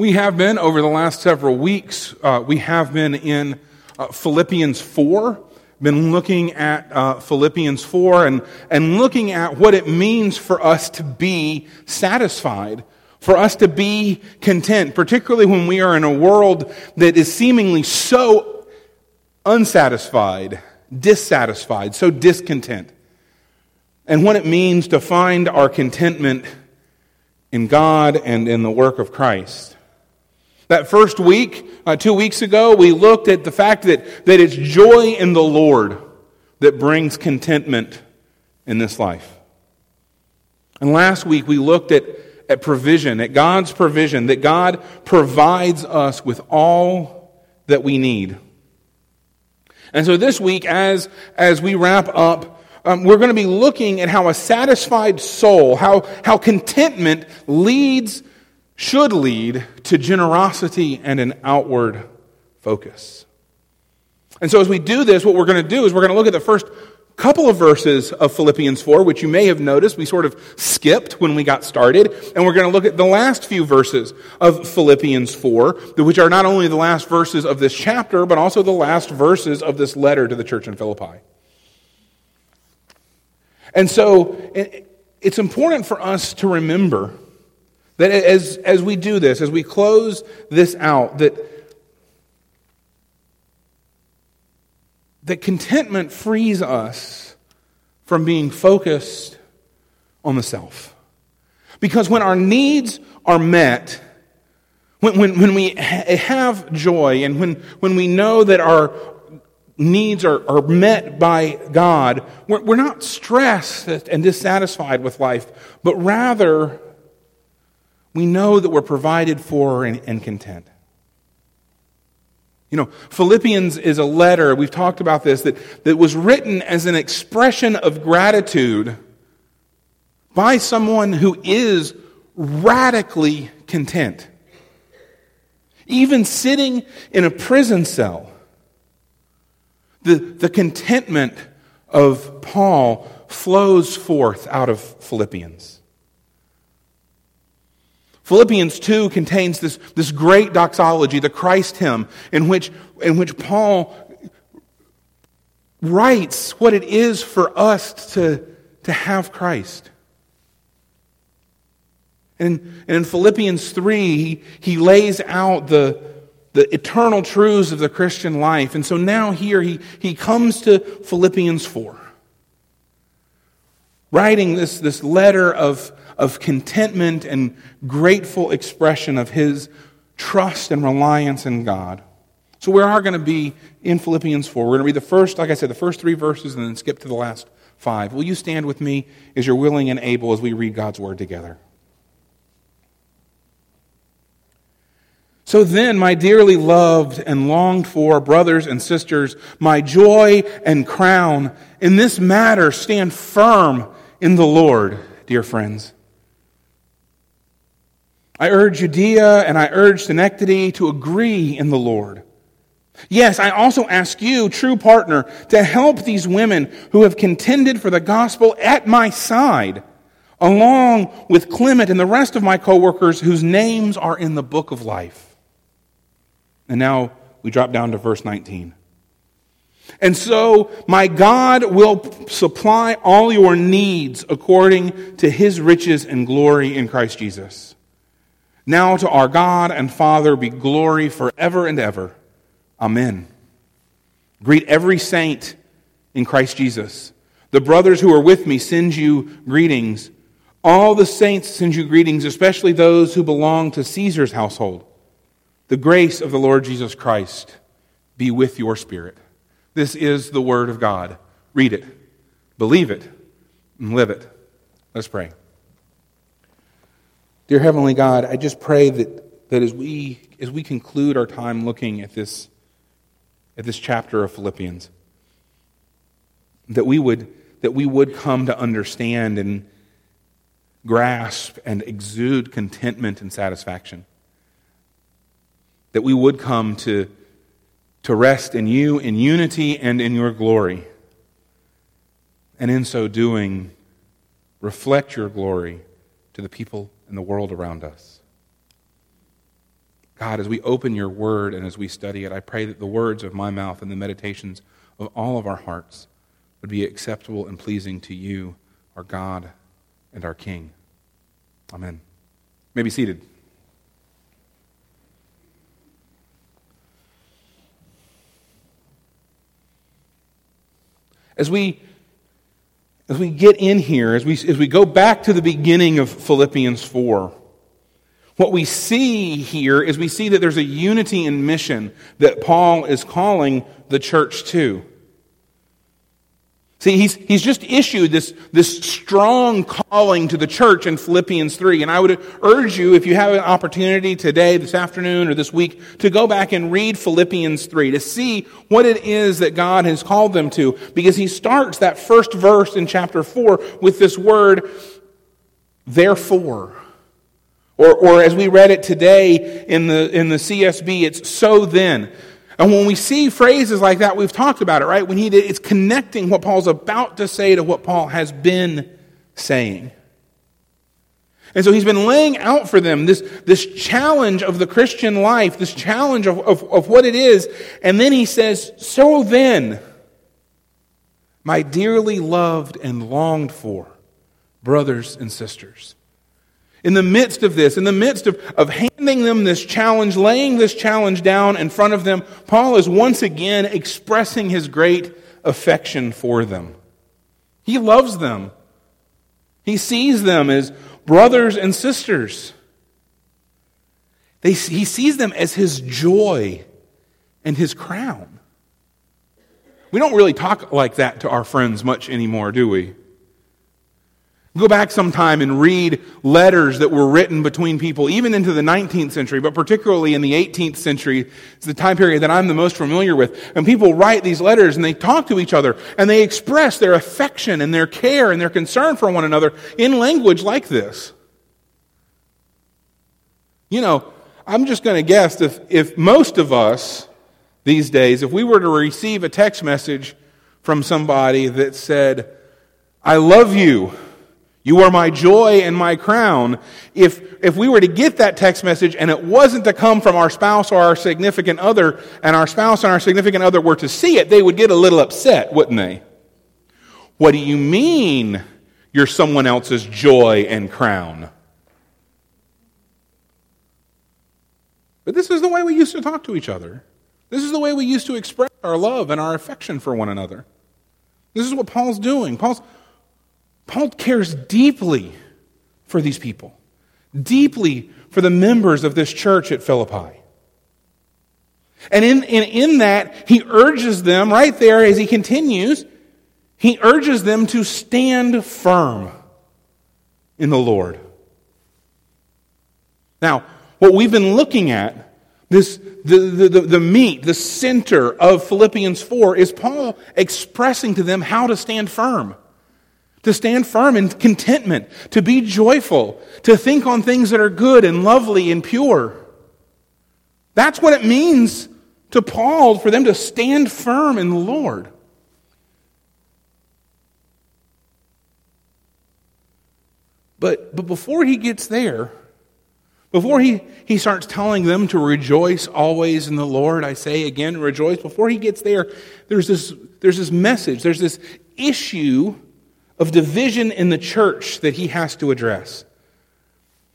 We have been, over the last several weeks, uh, we have been in uh, Philippians 4, been looking at uh, Philippians 4 and, and looking at what it means for us to be satisfied, for us to be content, particularly when we are in a world that is seemingly so unsatisfied, dissatisfied, so discontent. And what it means to find our contentment in God and in the work of Christ. That first week, uh, two weeks ago, we looked at the fact that, that it's joy in the Lord that brings contentment in this life. And last week, we looked at, at provision, at God's provision, that God provides us with all that we need. And so this week, as, as we wrap up, um, we're going to be looking at how a satisfied soul, how, how contentment leads should lead to generosity and an outward focus. And so, as we do this, what we're going to do is we're going to look at the first couple of verses of Philippians 4, which you may have noticed we sort of skipped when we got started. And we're going to look at the last few verses of Philippians 4, which are not only the last verses of this chapter, but also the last verses of this letter to the church in Philippi. And so, it's important for us to remember that as, as we do this, as we close this out, that, that contentment frees us from being focused on the self. Because when our needs are met, when, when, when we have joy and when, when we know that our needs are, are met by God, we're, we're not stressed and dissatisfied with life, but rather we know that we're provided for and, and content. You know, Philippians is a letter, we've talked about this, that, that was written as an expression of gratitude by someone who is radically content. Even sitting in a prison cell, the, the contentment of Paul flows forth out of Philippians. Philippians 2 contains this, this great doxology, the Christ hymn, in which, in which Paul writes what it is for us to, to have Christ. And, and in Philippians 3, he, he lays out the, the eternal truths of the Christian life. And so now here he, he comes to Philippians 4, writing this, this letter of, of contentment and grateful expression of his trust and reliance in God. So we are going to be in Philippians 4. We're going to read the first, like I said, the first three verses and then skip to the last five. Will you stand with me as you're willing and able as we read God's word together? So then, my dearly loved and longed for brothers and sisters, my joy and crown, in this matter stand firm in the Lord, dear friends. I urge Euodia and I urge Syntyche to agree in the Lord. Yes, I also ask you, true partner, to help these women who have contended for the gospel at my side, along with Clement and the rest of my coworkers whose names are in the book of life. And now we drop down to verse 19. And so my God will supply all your needs according to his riches and glory in Christ Jesus. Now to our God and Father be glory forever and ever. Amen. Greet every saint in Christ Jesus. The brothers who are with me send you greetings. All the saints send you greetings, especially those who belong to Caesar's household. The grace of the Lord Jesus Christ be with your spirit. This is the word of God. Read it, believe it, and live it. Let's pray. Dear Heavenly God, I just pray that, that as, we, as we conclude our time looking at this, at this chapter of Philippians, that we would, that we would come to understand and grasp and exude contentment and satisfaction. That we would come to, to rest in you in unity and in your glory. And in so doing, reflect your glory to the people and the world around us. God, as we open your word and as we study it, I pray that the words of my mouth and the meditations of all of our hearts would be acceptable and pleasing to you, our God and our King. Amen. You may be seated. As we as we get in here, as we, as we go back to the beginning of Philippians 4, what we see here is we see that there's a unity in mission that Paul is calling the church to. See, he's, he's just issued this, this strong calling to the church in Philippians 3. And I would urge you, if you have an opportunity today, this afternoon, or this week, to go back and read Philippians 3 to see what it is that God has called them to. Because he starts that first verse in chapter 4 with this word, therefore. Or, or as we read it today in the, in the CSB, it's so then. And when we see phrases like that, we've talked about it, right? When he, it's connecting what Paul's about to say to what Paul has been saying. And so he's been laying out for them this, this challenge of the Christian life, this challenge of, of, of what it is. And then he says, So then, my dearly loved and longed for brothers and sisters. In the midst of this, in the midst of, of handing them this challenge, laying this challenge down in front of them, Paul is once again expressing his great affection for them. He loves them. He sees them as brothers and sisters. They, he sees them as his joy and his crown. We don't really talk like that to our friends much anymore, do we? Go back sometime and read letters that were written between people, even into the 19th century, but particularly in the 18th century. It's the time period that I'm the most familiar with. And people write these letters and they talk to each other and they express their affection and their care and their concern for one another in language like this. You know, I'm just going to guess if, if most of us these days, if we were to receive a text message from somebody that said, I love you, you are my joy and my crown. If, if we were to get that text message and it wasn't to come from our spouse or our significant other, and our spouse and our significant other were to see it, they would get a little upset, wouldn't they? What do you mean you're someone else's joy and crown? But this is the way we used to talk to each other. This is the way we used to express our love and our affection for one another. This is what Paul's doing. Paul's, Paul cares deeply for these people, deeply for the members of this church at Philippi. And in, in, in that, he urges them, right there as he continues, he urges them to stand firm in the Lord. Now, what we've been looking at, this, the, the, the, the meat, the center of Philippians 4, is Paul expressing to them how to stand firm to stand firm in contentment, to be joyful, to think on things that are good and lovely and pure. That's what it means to Paul for them to stand firm in the Lord. But, but before he gets there, before he, he starts telling them to rejoice always in the Lord, I say again, rejoice. Before he gets there, there's this, there's this message, there's this issue of division in the church that he has to address.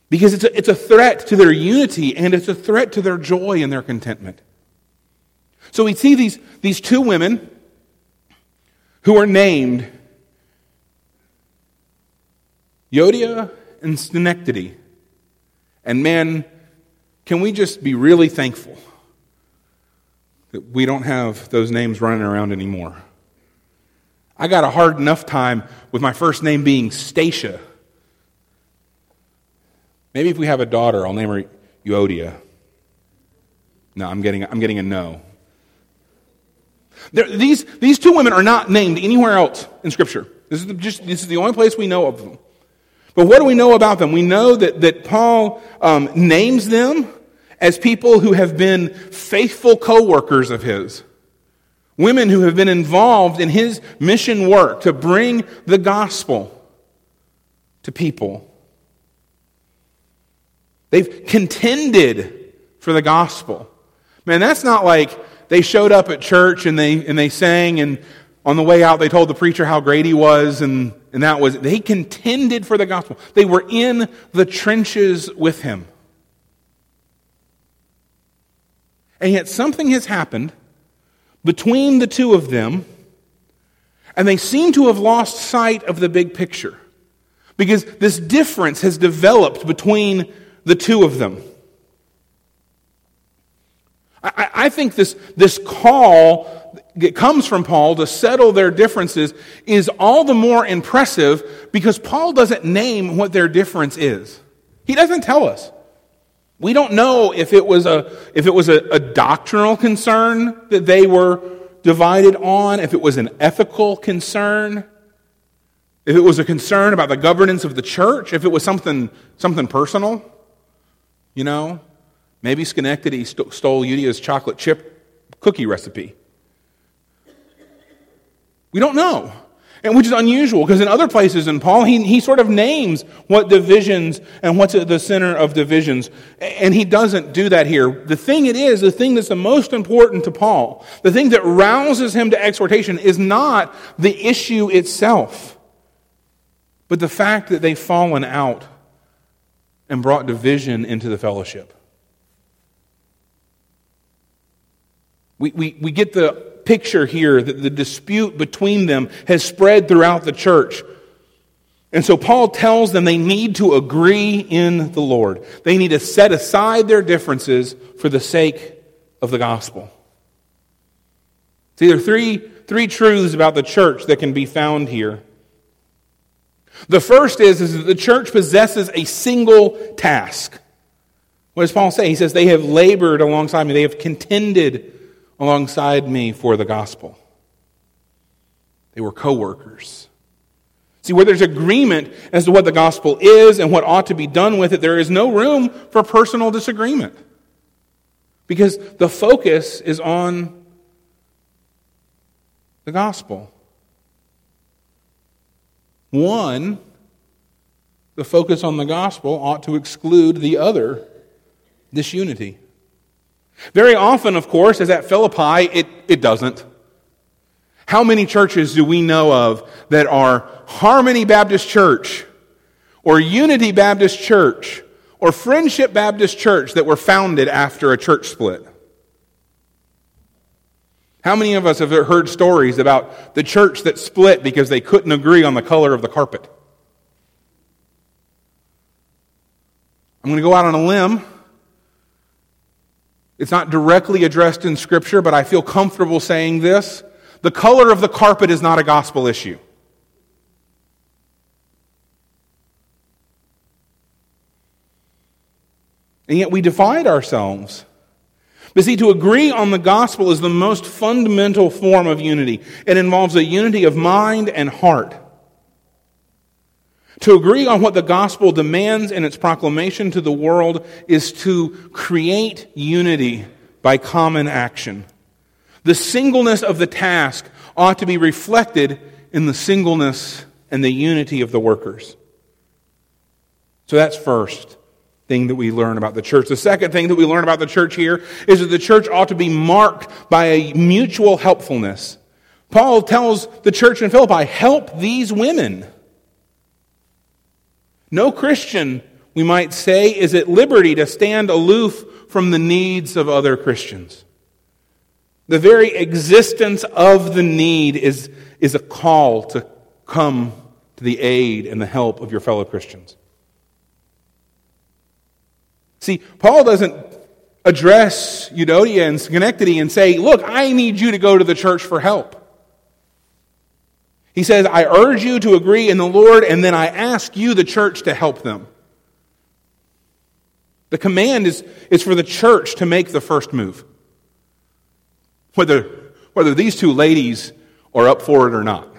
Because it's a, it's a threat to their unity and it's a threat to their joy and their contentment. So we see these, these two women who are named Euodia and Syntyche. And man, can we just be really thankful that we don't have those names running around anymore? I got a hard enough time with my first name being Stacia. Maybe if we have a daughter, I'll name her Euodia. No, I'm getting, I'm getting a no. There, these, these two women are not named anywhere else in Scripture. This is, the, just, this is the only place we know of them. But what do we know about them? We know that, that Paul um, names them as people who have been faithful co workers of his. Women who have been involved in his mission work to bring the gospel to people. They've contended for the gospel. Man, that's not like they showed up at church and they, and they sang, and on the way out they told the preacher how great he was, and, and that was, they contended for the gospel. They were in the trenches with him. And yet something has happened between the two of them, and they seem to have lost sight of the big picture. Because this difference has developed between the two of them. I, I think this, this call that comes from Paul to settle their differences is all the more impressive because Paul doesn't name what their difference is. He doesn't tell us. We don't know if it was a, if it was a, a doctrinal concern that they were divided on, if it was an ethical concern, if it was a concern about the governance of the church, if it was something, something personal, you know, maybe Syntyche st- stole Euodia's chocolate chip cookie recipe. We don't know. And which is unusual because in other places in Paul, he, he sort of names what divisions and what's at the center of divisions. And he doesn't do that here. The thing it is, the thing that's the most important to Paul, the thing that rouses him to exhortation is not the issue itself, but the fact that they've fallen out and brought division into the fellowship. We, we, we get the picture here that the dispute between them has spread throughout the church. And so Paul tells them they need to agree in the Lord. They need to set aside their differences for the sake of the gospel. See, there are three, three truths about the church that can be found here. The first is, is that the church possesses a single task. What does Paul say? He says, They have labored alongside me, they have contended alongside me for the gospel. They were co workers. See, where there's agreement as to what the gospel is and what ought to be done with it, there is no room for personal disagreement. Because the focus is on the gospel. One, the focus on the gospel ought to exclude the other disunity. Very often, of course, as at Philippi, it, it doesn't. How many churches do we know of that are Harmony Baptist Church or Unity Baptist Church or Friendship Baptist Church that were founded after a church split? How many of us have heard stories about the church that split because they couldn't agree on the color of the carpet? I'm going to go out on a limb it's not directly addressed in Scripture, but I feel comfortable saying this. The color of the carpet is not a gospel issue. And yet we divide ourselves. But see, to agree on the gospel is the most fundamental form of unity. It involves a unity of mind and heart. To agree on what the gospel demands in its proclamation to the world is to create unity by common action. The singleness of the task ought to be reflected in the singleness and the unity of the workers. So that's first thing that we learn about the church. The second thing that we learn about the church here is that the church ought to be marked by a mutual helpfulness. Paul tells the church in Philippi, help these women. No Christian, we might say, is at liberty to stand aloof from the needs of other Christians. The very existence of the need is, is a call to come to the aid and the help of your fellow Christians. See, Paul doesn't address Euodia and Syntyche and say, Look, I need you to go to the church for help. He says, I urge you to agree in the Lord, and then I ask you, the church, to help them. The command is, is for the church to make the first move. Whether, whether these two ladies are up for it or not.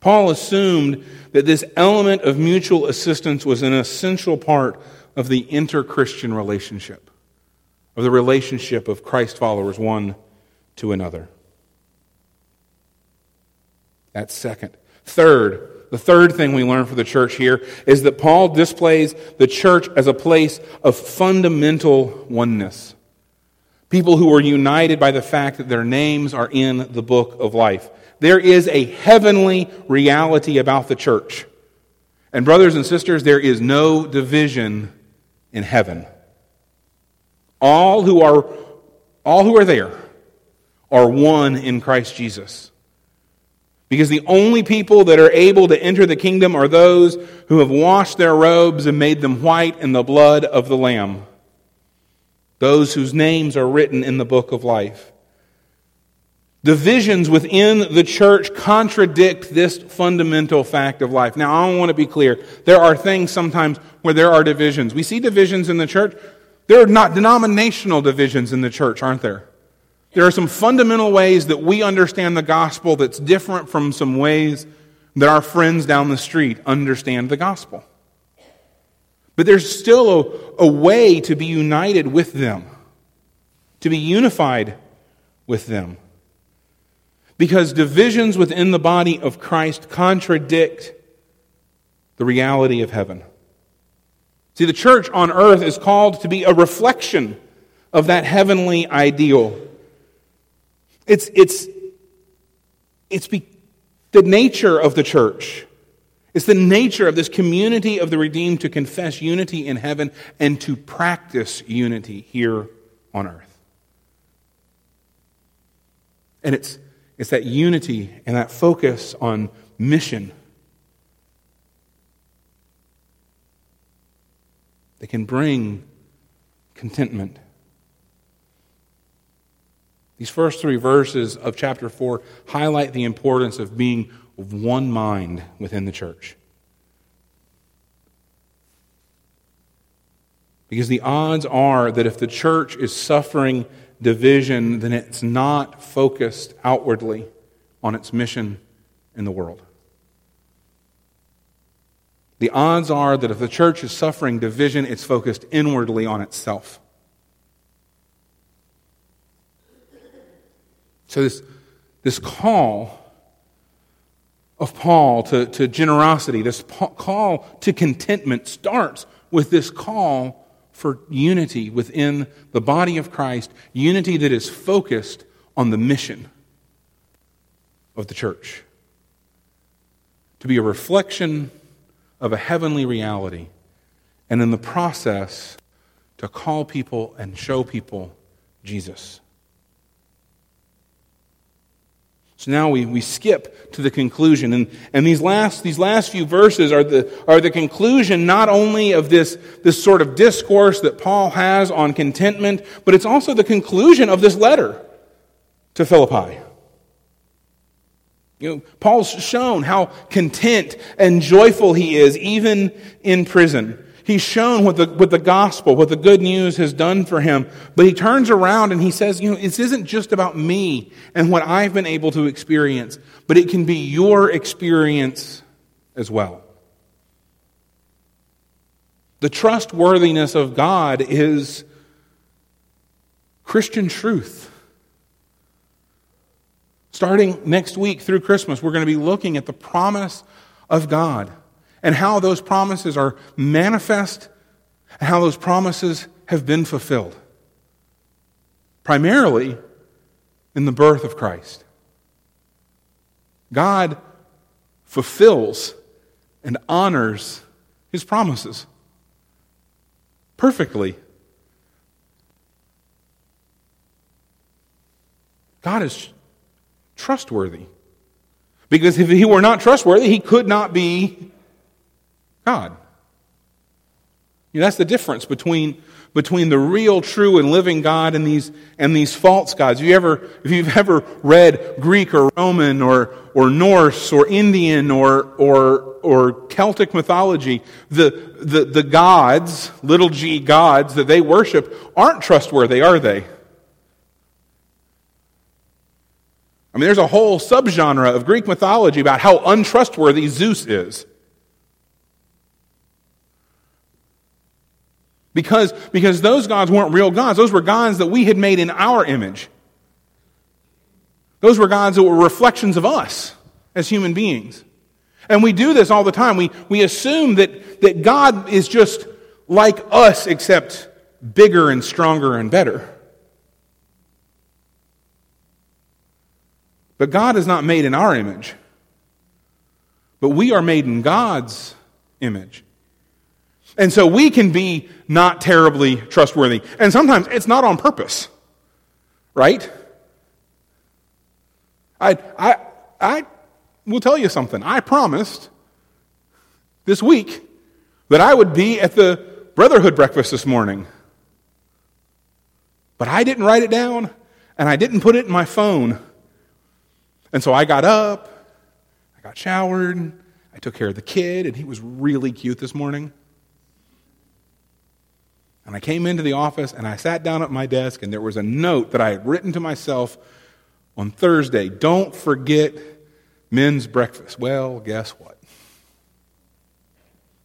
Paul assumed that this element of mutual assistance was an essential part of the inter Christian relationship, of the relationship of Christ followers one to another. That's second. Third, The third thing we learn for the church here is that Paul displays the church as a place of fundamental oneness. People who are united by the fact that their names are in the book of life. There is a heavenly reality about the church. And, brothers and sisters, there is no division in heaven. All who are, all who are there are one in Christ Jesus. Because the only people that are able to enter the kingdom are those who have washed their robes and made them white in the blood of the Lamb. Those whose names are written in the book of life. Divisions within the church contradict this fundamental fact of life. Now, I want to be clear. There are things sometimes where there are divisions. We see divisions in the church. There are not denominational divisions in the church, aren't there? There are some fundamental ways that we understand the gospel that's different from some ways that our friends down the street understand the gospel. But there's still a, a way to be united with them, to be unified with them. Because divisions within the body of Christ contradict the reality of heaven. See, the church on earth is called to be a reflection of that heavenly ideal. It's, it's, it's be, the nature of the church. It's the nature of this community of the redeemed to confess unity in heaven and to practice unity here on earth. And it's, it's that unity and that focus on mission that can bring contentment these first three verses of chapter 4 highlight the importance of being of one mind within the church. Because the odds are that if the church is suffering division, then it's not focused outwardly on its mission in the world. The odds are that if the church is suffering division, it's focused inwardly on itself. So, this, this call of Paul to, to generosity, this call to contentment starts with this call for unity within the body of Christ, unity that is focused on the mission of the church. To be a reflection of a heavenly reality, and in the process, to call people and show people Jesus. So now we, we skip to the conclusion. And, and these, last, these last few verses are the, are the conclusion not only of this, this sort of discourse that Paul has on contentment, but it's also the conclusion of this letter to Philippi. You know, Paul's shown how content and joyful he is, even in prison. He's shown what the, what the gospel, what the good news has done for him. But he turns around and he says, you know, this isn't just about me and what I've been able to experience, but it can be your experience as well. The trustworthiness of God is Christian truth. Starting next week through Christmas, we're going to be looking at the promise of God and how those promises are manifest and how those promises have been fulfilled. Primarily in the birth of Christ. God fulfills and honors his promises perfectly. God is trustworthy. Because if he were not trustworthy, he could not be God. You know, that's the difference between, between the real, true, and living God and these, and these false gods. If, you ever, if you've ever read Greek or Roman or, or Norse or Indian or, or, or Celtic mythology, the, the, the gods, little g gods that they worship, aren't trustworthy, are they? I mean, there's a whole subgenre of Greek mythology about how untrustworthy Zeus is. Because, because those gods weren't real gods. Those were gods that we had made in our image. Those were gods that were reflections of us as human beings. And we do this all the time. We, we assume that, that God is just like us, except bigger and stronger and better. But God is not made in our image, but we are made in God's image. And so we can be not terribly trustworthy. And sometimes it's not on purpose, right? I, I, I will tell you something. I promised this week that I would be at the Brotherhood breakfast this morning. But I didn't write it down and I didn't put it in my phone. And so I got up, I got showered, I took care of the kid, and he was really cute this morning. And I came into the office and I sat down at my desk, and there was a note that I had written to myself on Thursday Don't forget men's breakfast. Well, guess what?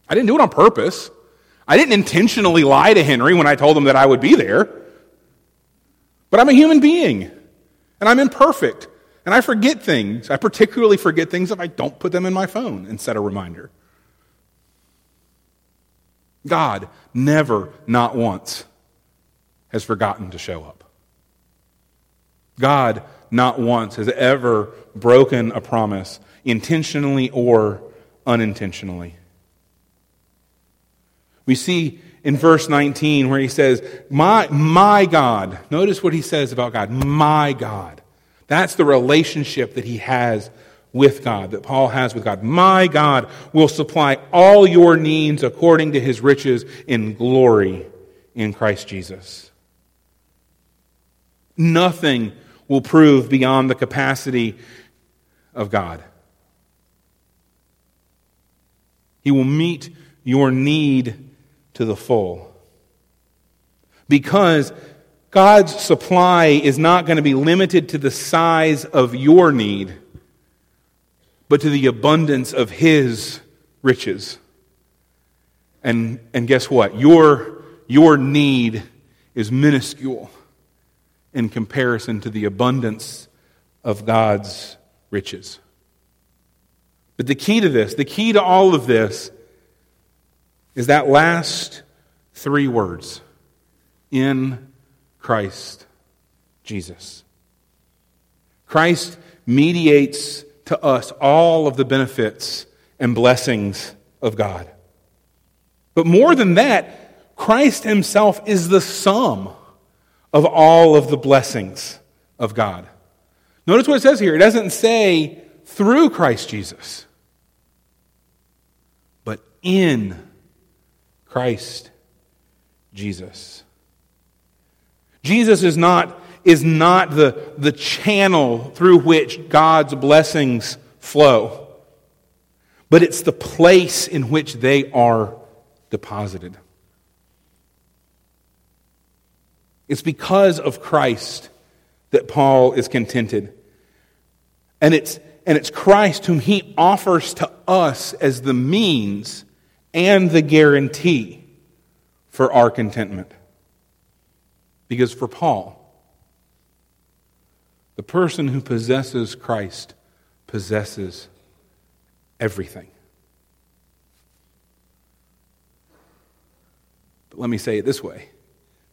I didn't do it on purpose. I didn't intentionally lie to Henry when I told him that I would be there. But I'm a human being, and I'm imperfect, and I forget things. I particularly forget things if I don't put them in my phone and set a reminder. God never, not once, has forgotten to show up. God not once has ever broken a promise, intentionally or unintentionally. We see in verse 19 where he says, My, my God. Notice what he says about God. My God. That's the relationship that he has with God, that Paul has with God. My God will supply all your needs according to his riches in glory in Christ Jesus. Nothing will prove beyond the capacity of God. He will meet your need to the full. Because God's supply is not going to be limited to the size of your need, but to the abundance of His riches. And, and guess what? Your, your need is minuscule in comparison to the abundance of God's riches. But the key to this, the key to all of this, is that last three words in Christ Jesus. Christ mediates to us all of the benefits and blessings of God. But more than that, Christ himself is the sum of all of the blessings of God. Notice what it says here. It doesn't say through Christ Jesus, but in Christ Jesus. Jesus is not, is not the, the channel through which God's blessings flow, but it's the place in which they are deposited. It's because of Christ that Paul is contented. And it's, and it's Christ whom he offers to us as the means and the guarantee for our contentment. Because for Paul, the person who possesses Christ possesses everything. But let me say it this way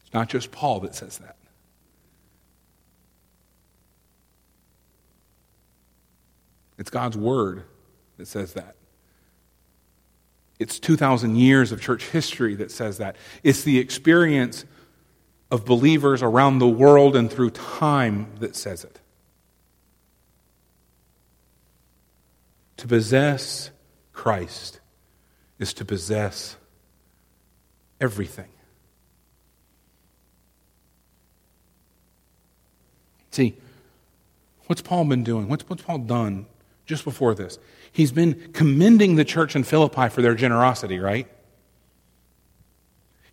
it's not just Paul that says that. It's God's Word that says that. It's 2,000 years of church history that says that. It's the experience of believers around the world and through time that says it. To possess Christ is to possess everything. See, what's Paul been doing? What's, what's Paul done just before this? He's been commending the church in Philippi for their generosity, right?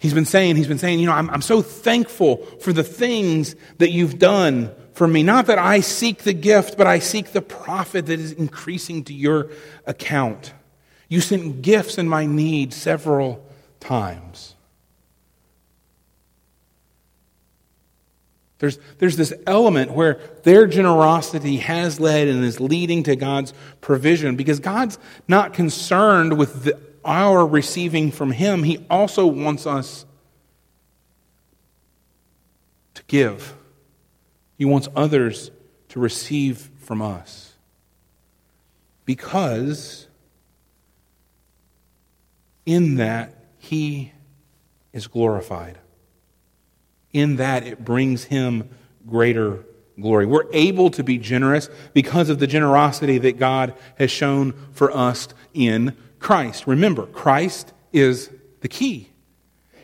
He's been saying, he's been saying, you know, I'm, I'm so thankful for the things that you've done for me. Not that I seek the gift, but I seek the profit that is increasing to your account. You sent gifts in my need several times. There's, there's this element where their generosity has led and is leading to God's provision because God's not concerned with the, our receiving from Him. He also wants us to give, He wants others to receive from us. Because in that, He is glorified in that it brings him greater glory. We're able to be generous because of the generosity that God has shown for us in Christ. Remember, Christ is the key.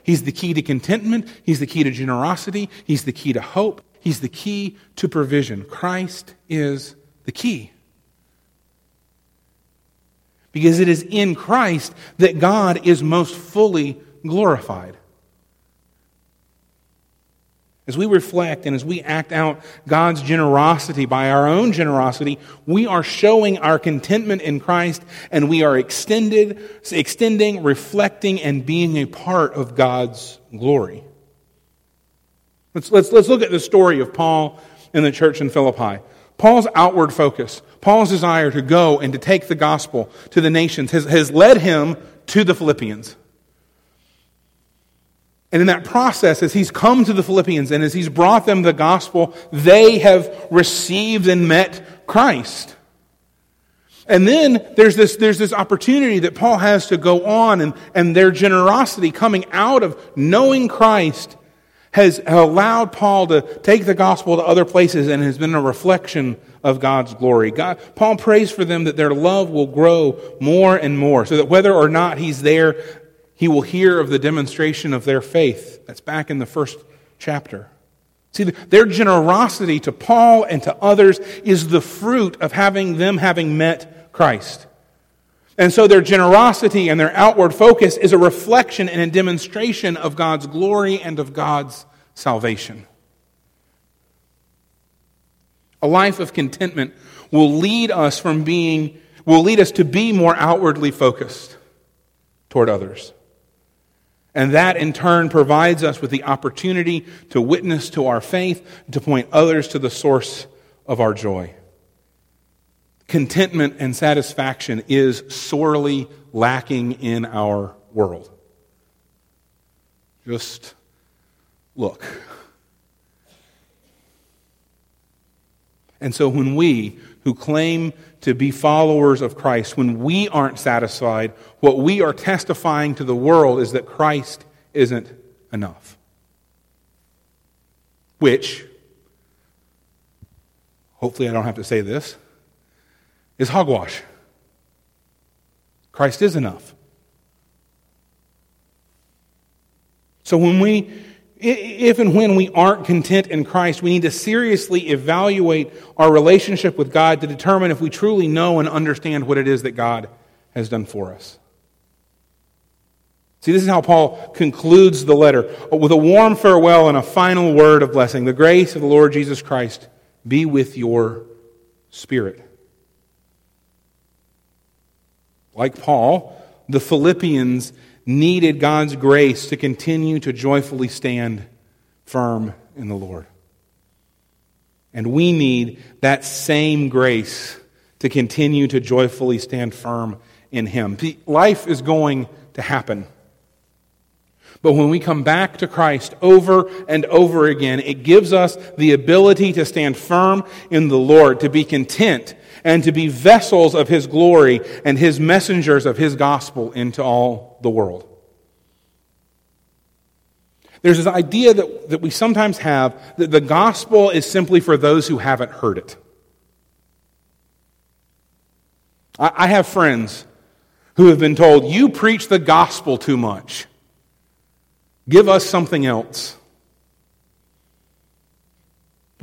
He's the key to contentment, He's the key to generosity, He's the key to hope, He's the key to provision. Christ is the key. Because it is in Christ that God is most fully glorified. As we reflect and as we act out God's generosity by our own generosity, we are showing our contentment in Christ and we are extended, extending, reflecting, and being a part of God's glory. Let's, let's, let's look at the story of Paul in the church in Philippi. Paul's outward focus, Paul's desire to go and to take the gospel to the nations has, has led him to the Philippians. And in that process, as he's come to the Philippians and as he's brought them the gospel, they have received and met Christ. And then there's this, there's this opportunity that Paul has to go on, and, and their generosity coming out of knowing Christ has allowed Paul to take the gospel to other places and has been a reflection of God's glory. God, Paul prays for them that their love will grow more and more, so that whether or not he's there he will hear of the demonstration of their faith. That's back in the first chapter. See, their generosity to Paul and to others is the fruit of having them having met Christ. And so their generosity and their outward focus is a reflection and a demonstration of God's glory and of God's salvation. A life of contentment will lead us from being will lead us to be more outwardly focused toward others. And that in turn provides us with the opportunity to witness to our faith, to point others to the source of our joy. Contentment and satisfaction is sorely lacking in our world. Just look. And so when we, who claim to be followers of Christ, when we aren't satisfied, what we are testifying to the world is that Christ isn't enough. Which, hopefully I don't have to say this, is hogwash. Christ is enough. So when we if and when we aren't content in Christ, we need to seriously evaluate our relationship with God to determine if we truly know and understand what it is that God has done for us. See, this is how Paul concludes the letter with a warm farewell and a final word of blessing. The grace of the Lord Jesus Christ be with your spirit. Like Paul, the Philippians needed God's grace to continue to joyfully stand firm in the Lord. And we need that same grace to continue to joyfully stand firm in Him. Life is going to happen. But when we come back to Christ over and over again, it gives us the ability to stand firm in the Lord, to be content, and to be vessels of His glory and His messengers of His gospel into all the world. There's this idea that, that we sometimes have that the gospel is simply for those who haven't heard it. I, I have friends who have been told, You preach the gospel too much. Give us something else.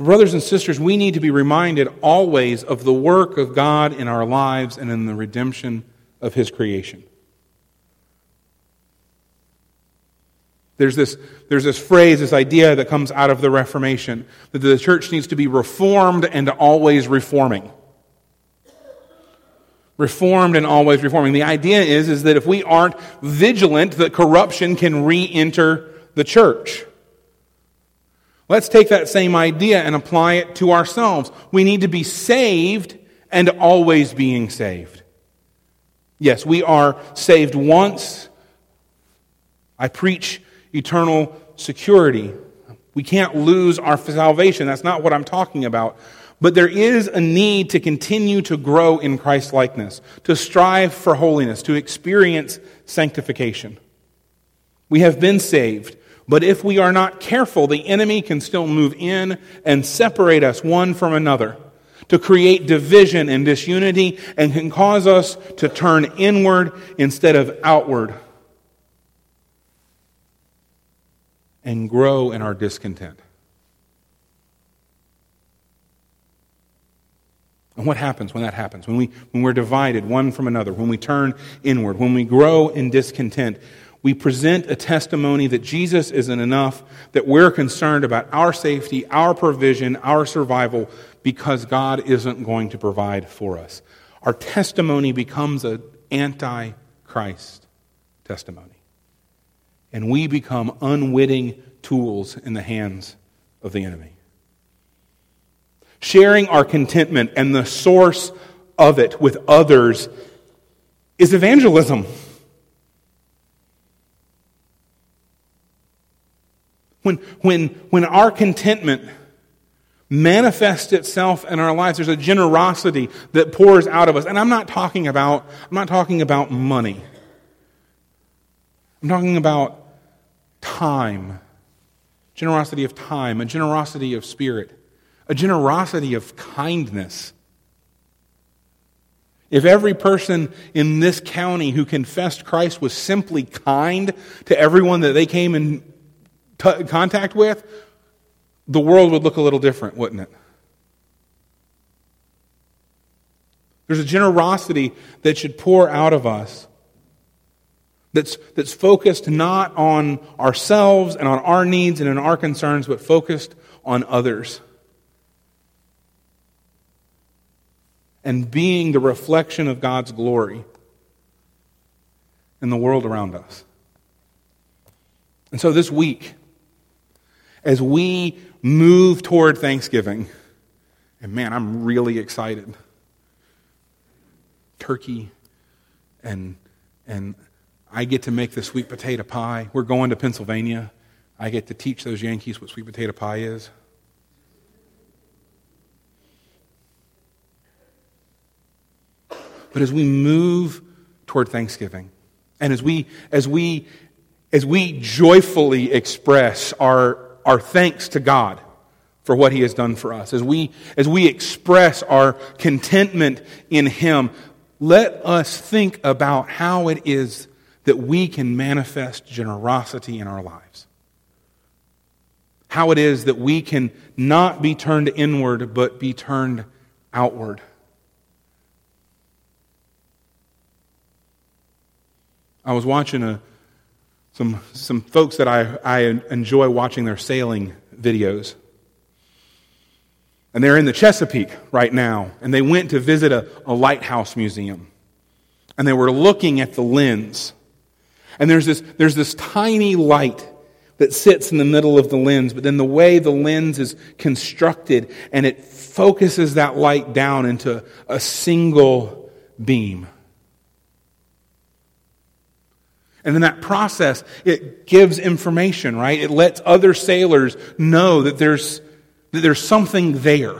Brothers and sisters, we need to be reminded always of the work of God in our lives and in the redemption of His creation. There's this, there's this phrase, this idea that comes out of the Reformation that the church needs to be reformed and always reforming. Reformed and always reforming. The idea is, is that if we aren't vigilant, that corruption can re enter the church. Let's take that same idea and apply it to ourselves. We need to be saved and always being saved. Yes, we are saved once. I preach eternal security. We can't lose our salvation. That's not what I'm talking about. But there is a need to continue to grow in Christ likeness, to strive for holiness, to experience sanctification. We have been saved, but if we are not careful, the enemy can still move in and separate us one from another, to create division and disunity, and can cause us to turn inward instead of outward and grow in our discontent. And what happens when that happens? When, we, when we're divided one from another, when we turn inward, when we grow in discontent, we present a testimony that Jesus isn't enough, that we're concerned about our safety, our provision, our survival, because God isn't going to provide for us. Our testimony becomes an anti Christ testimony. And we become unwitting tools in the hands of the enemy sharing our contentment and the source of it with others is evangelism. When, when, when our contentment manifests itself in our lives, there's a generosity that pours out of us. And I'm not talking about, I'm not talking about money. I'm talking about time. Generosity of time, a generosity of spirit a generosity of kindness. If every person in this county who confessed Christ was simply kind to everyone that they came in t- contact with, the world would look a little different, wouldn't it? There's a generosity that should pour out of us that's, that's focused not on ourselves and on our needs and on our concerns, but focused on others. and being the reflection of God's glory in the world around us. And so this week, as we move toward Thanksgiving, and man, I'm really excited. Turkey and and I get to make the sweet potato pie. We're going to Pennsylvania. I get to teach those Yankees what sweet potato pie is. But as we move toward Thanksgiving, and as we, as we, as we joyfully express our, our thanks to God for what He has done for us, as we, as we express our contentment in Him, let us think about how it is that we can manifest generosity in our lives. How it is that we can not be turned inward, but be turned outward. I was watching a, some, some folks that I, I enjoy watching their sailing videos. And they're in the Chesapeake right now. And they went to visit a, a lighthouse museum. And they were looking at the lens. And there's this, there's this tiny light that sits in the middle of the lens, but then the way the lens is constructed and it focuses that light down into a single beam. And in that process, it gives information, right? It lets other sailors know that there's, that there's something there.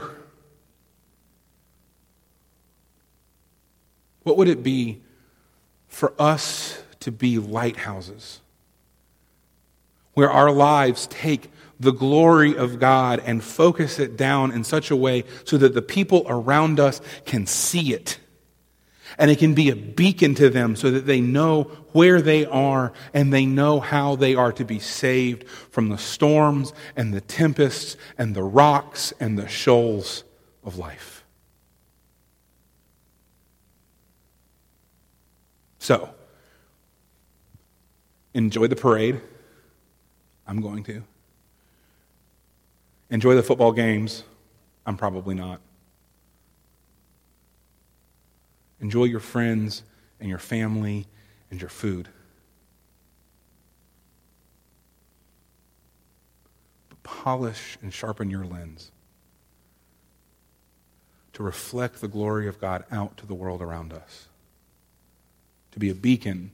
What would it be for us to be lighthouses? Where our lives take the glory of God and focus it down in such a way so that the people around us can see it and it can be a beacon to them so that they know where they are and they know how they are to be saved from the storms and the tempests and the rocks and the shoals of life. So, enjoy the parade. I'm going to. Enjoy the football games. I'm probably not. Enjoy your friends and your family and your food. But polish and sharpen your lens to reflect the glory of God out to the world around us, to be a beacon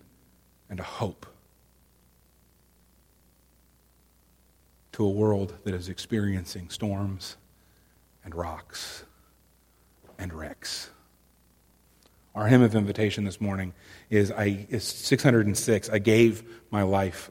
and a hope to a world that is experiencing storms and rocks and wrecks. Our hymn of invitation this morning is, I, is 606. I gave my life